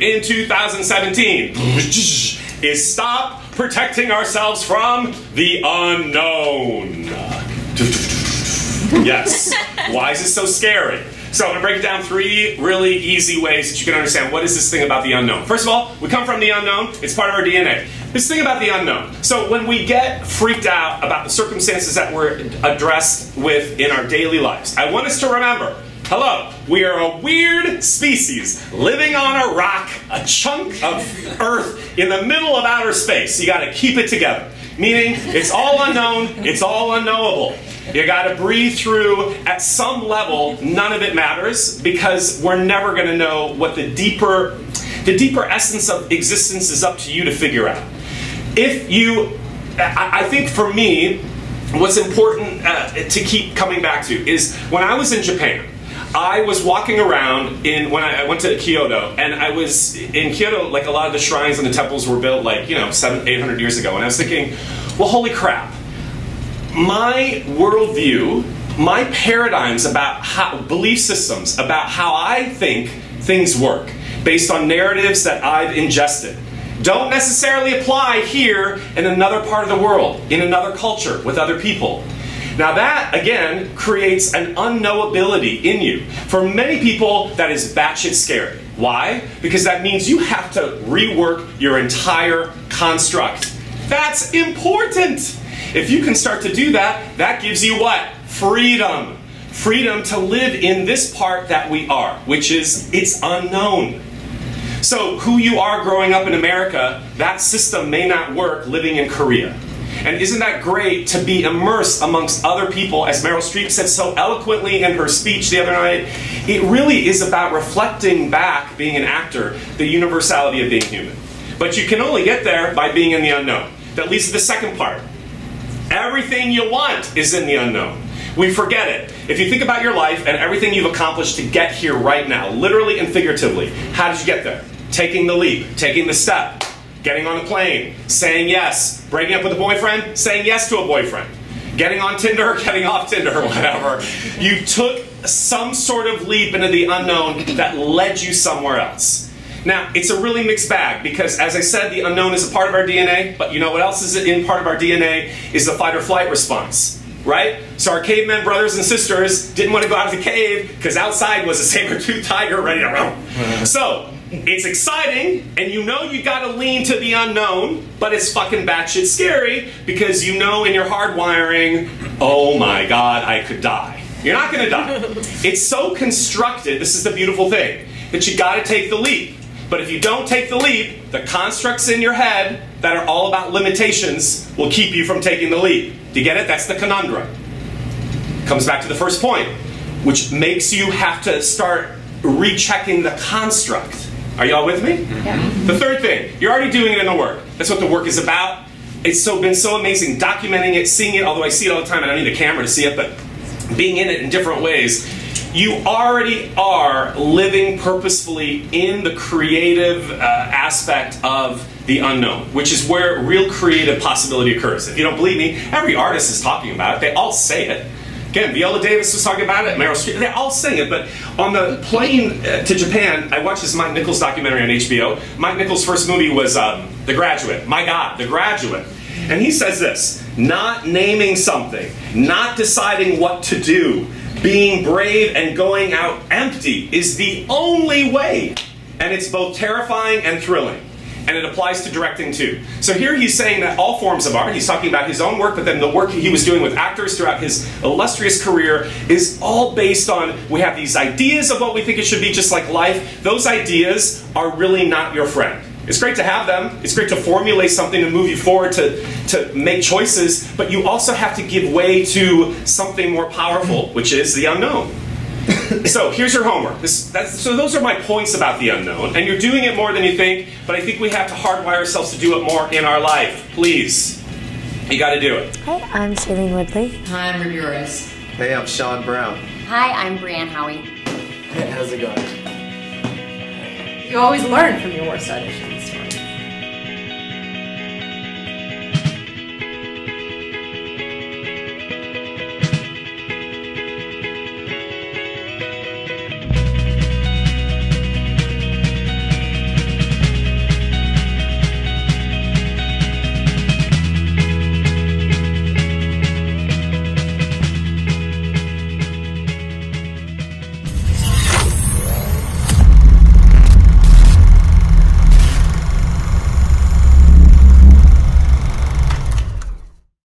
in 2017 is stop protecting ourselves from the unknown. yes. Why is it so scary? So I'm going to break it down three really easy ways that you can understand what is this thing about the unknown. First of all, we come from the unknown. It's part of our DNA. This thing about the unknown. So when we get freaked out about the circumstances that we're addressed with in our daily lives, I want us to remember Hello, we are a weird species living on a rock, a chunk of earth in the middle of outer space. You gotta keep it together. Meaning, it's all unknown, it's all unknowable. You gotta breathe through, at some level, none of it matters because we're never gonna know what the deeper, the deeper essence of existence is up to you to figure out. If you, I think for me, what's important uh, to keep coming back to is when I was in Japan, I was walking around in when I, I, went to Kyoto, and I was in Kyoto. Like a lot of the shrines and the temples were built like you know seven, eight hundred years ago, and I was thinking, well, holy crap! My worldview, my paradigms about how belief systems about how I think things work, based on narratives that I've ingested, don't necessarily apply here in another part of the world, in another culture, with other people. Now that, again, creates an unknowability in you. For many people, that is batshit scary. Why? Because that means you have to rework your entire construct. That's important. If you can start to do that, that gives you what? Freedom. Freedom to live in this part that we are, which is it's unknown. So, who you are growing up in America, that system may not work living in Korea. And isn't that great to be immersed amongst other people, as Meryl Streep said so eloquently in her speech the other night? It really is about reflecting back, being an actor, the universality of being human. But you can only get there by being in the unknown. That leads to the second part. Everything you want is in the unknown. We forget it. If you think about your life and everything you've accomplished to get here right now, literally and figuratively, how did you get there? Taking the leap, taking the step, getting on a plane, saying yes, breaking up with a boyfriend, saying yes to a boyfriend, getting on Tinder, getting off Tinder, whatever. You took some sort of leap into the unknown that led you somewhere else. Now, it's a really mixed bag because, as I said, the unknown is a part of our DNA, but you know what else is in part of our DNA is the fight or flight response, right? So our cavemen brothers and sisters didn't want to go out of the cave because outside was a saber-toothed tiger ready to run. so it's exciting, and you know you gotta lean to the unknown, but it's fucking batshit scary because you know in your hardwiring, oh my god, I could die. You're not gonna die. it's so constructed, this is the beautiful thing, that you gotta take the leap. But if you don't take the leap, the constructs in your head that are all about limitations will keep you from taking the leap. Do you get it? That's the conundrum. Comes back to the first point, which makes you have to start rechecking the construct. Are y'all with me? Yeah. The third thing, you're already doing it in the work. That's what the work is about. It's so been so amazing documenting it, seeing it, although I see it all the time and I don't need a camera to see it, but being in it in different ways. You already are living purposefully in the creative uh, aspect of the unknown, which is where real creative possibility occurs. If you don't believe me, every artist is talking about it. They all say it. Again, Viola Davis was talking about it, Meryl Streep, they all sing it, but on the plane uh, to Japan, I watched this Mike Nichols documentary on HBO. Mike Nichols' first movie was um, The Graduate. My God, The Graduate. And he says this not naming something, not deciding what to do, being brave and going out empty is the only way. And it's both terrifying and thrilling and it applies to directing too. So here he's saying that all forms of art, he's talking about his own work, but then the work he was doing with actors throughout his illustrious career is all based on we have these ideas of what we think it should be, just like life. Those ideas are really not your friend. It's great to have them. It's great to formulate something to move you forward to, to make choices, but you also have to give way to something more powerful, which is the unknown. so here's your homework. This, so those are my points about the unknown, and you're doing it more than you think. But I think we have to hardwire ourselves to do it more in our life. Please, you got to do it. Hi, I'm Shailene Woodley. Hi, I'm Ruby Rose. Hey, I'm Sean Brown. Hi, I'm Brianne Howey. Hey, how's it going? You always learn from your worst audition.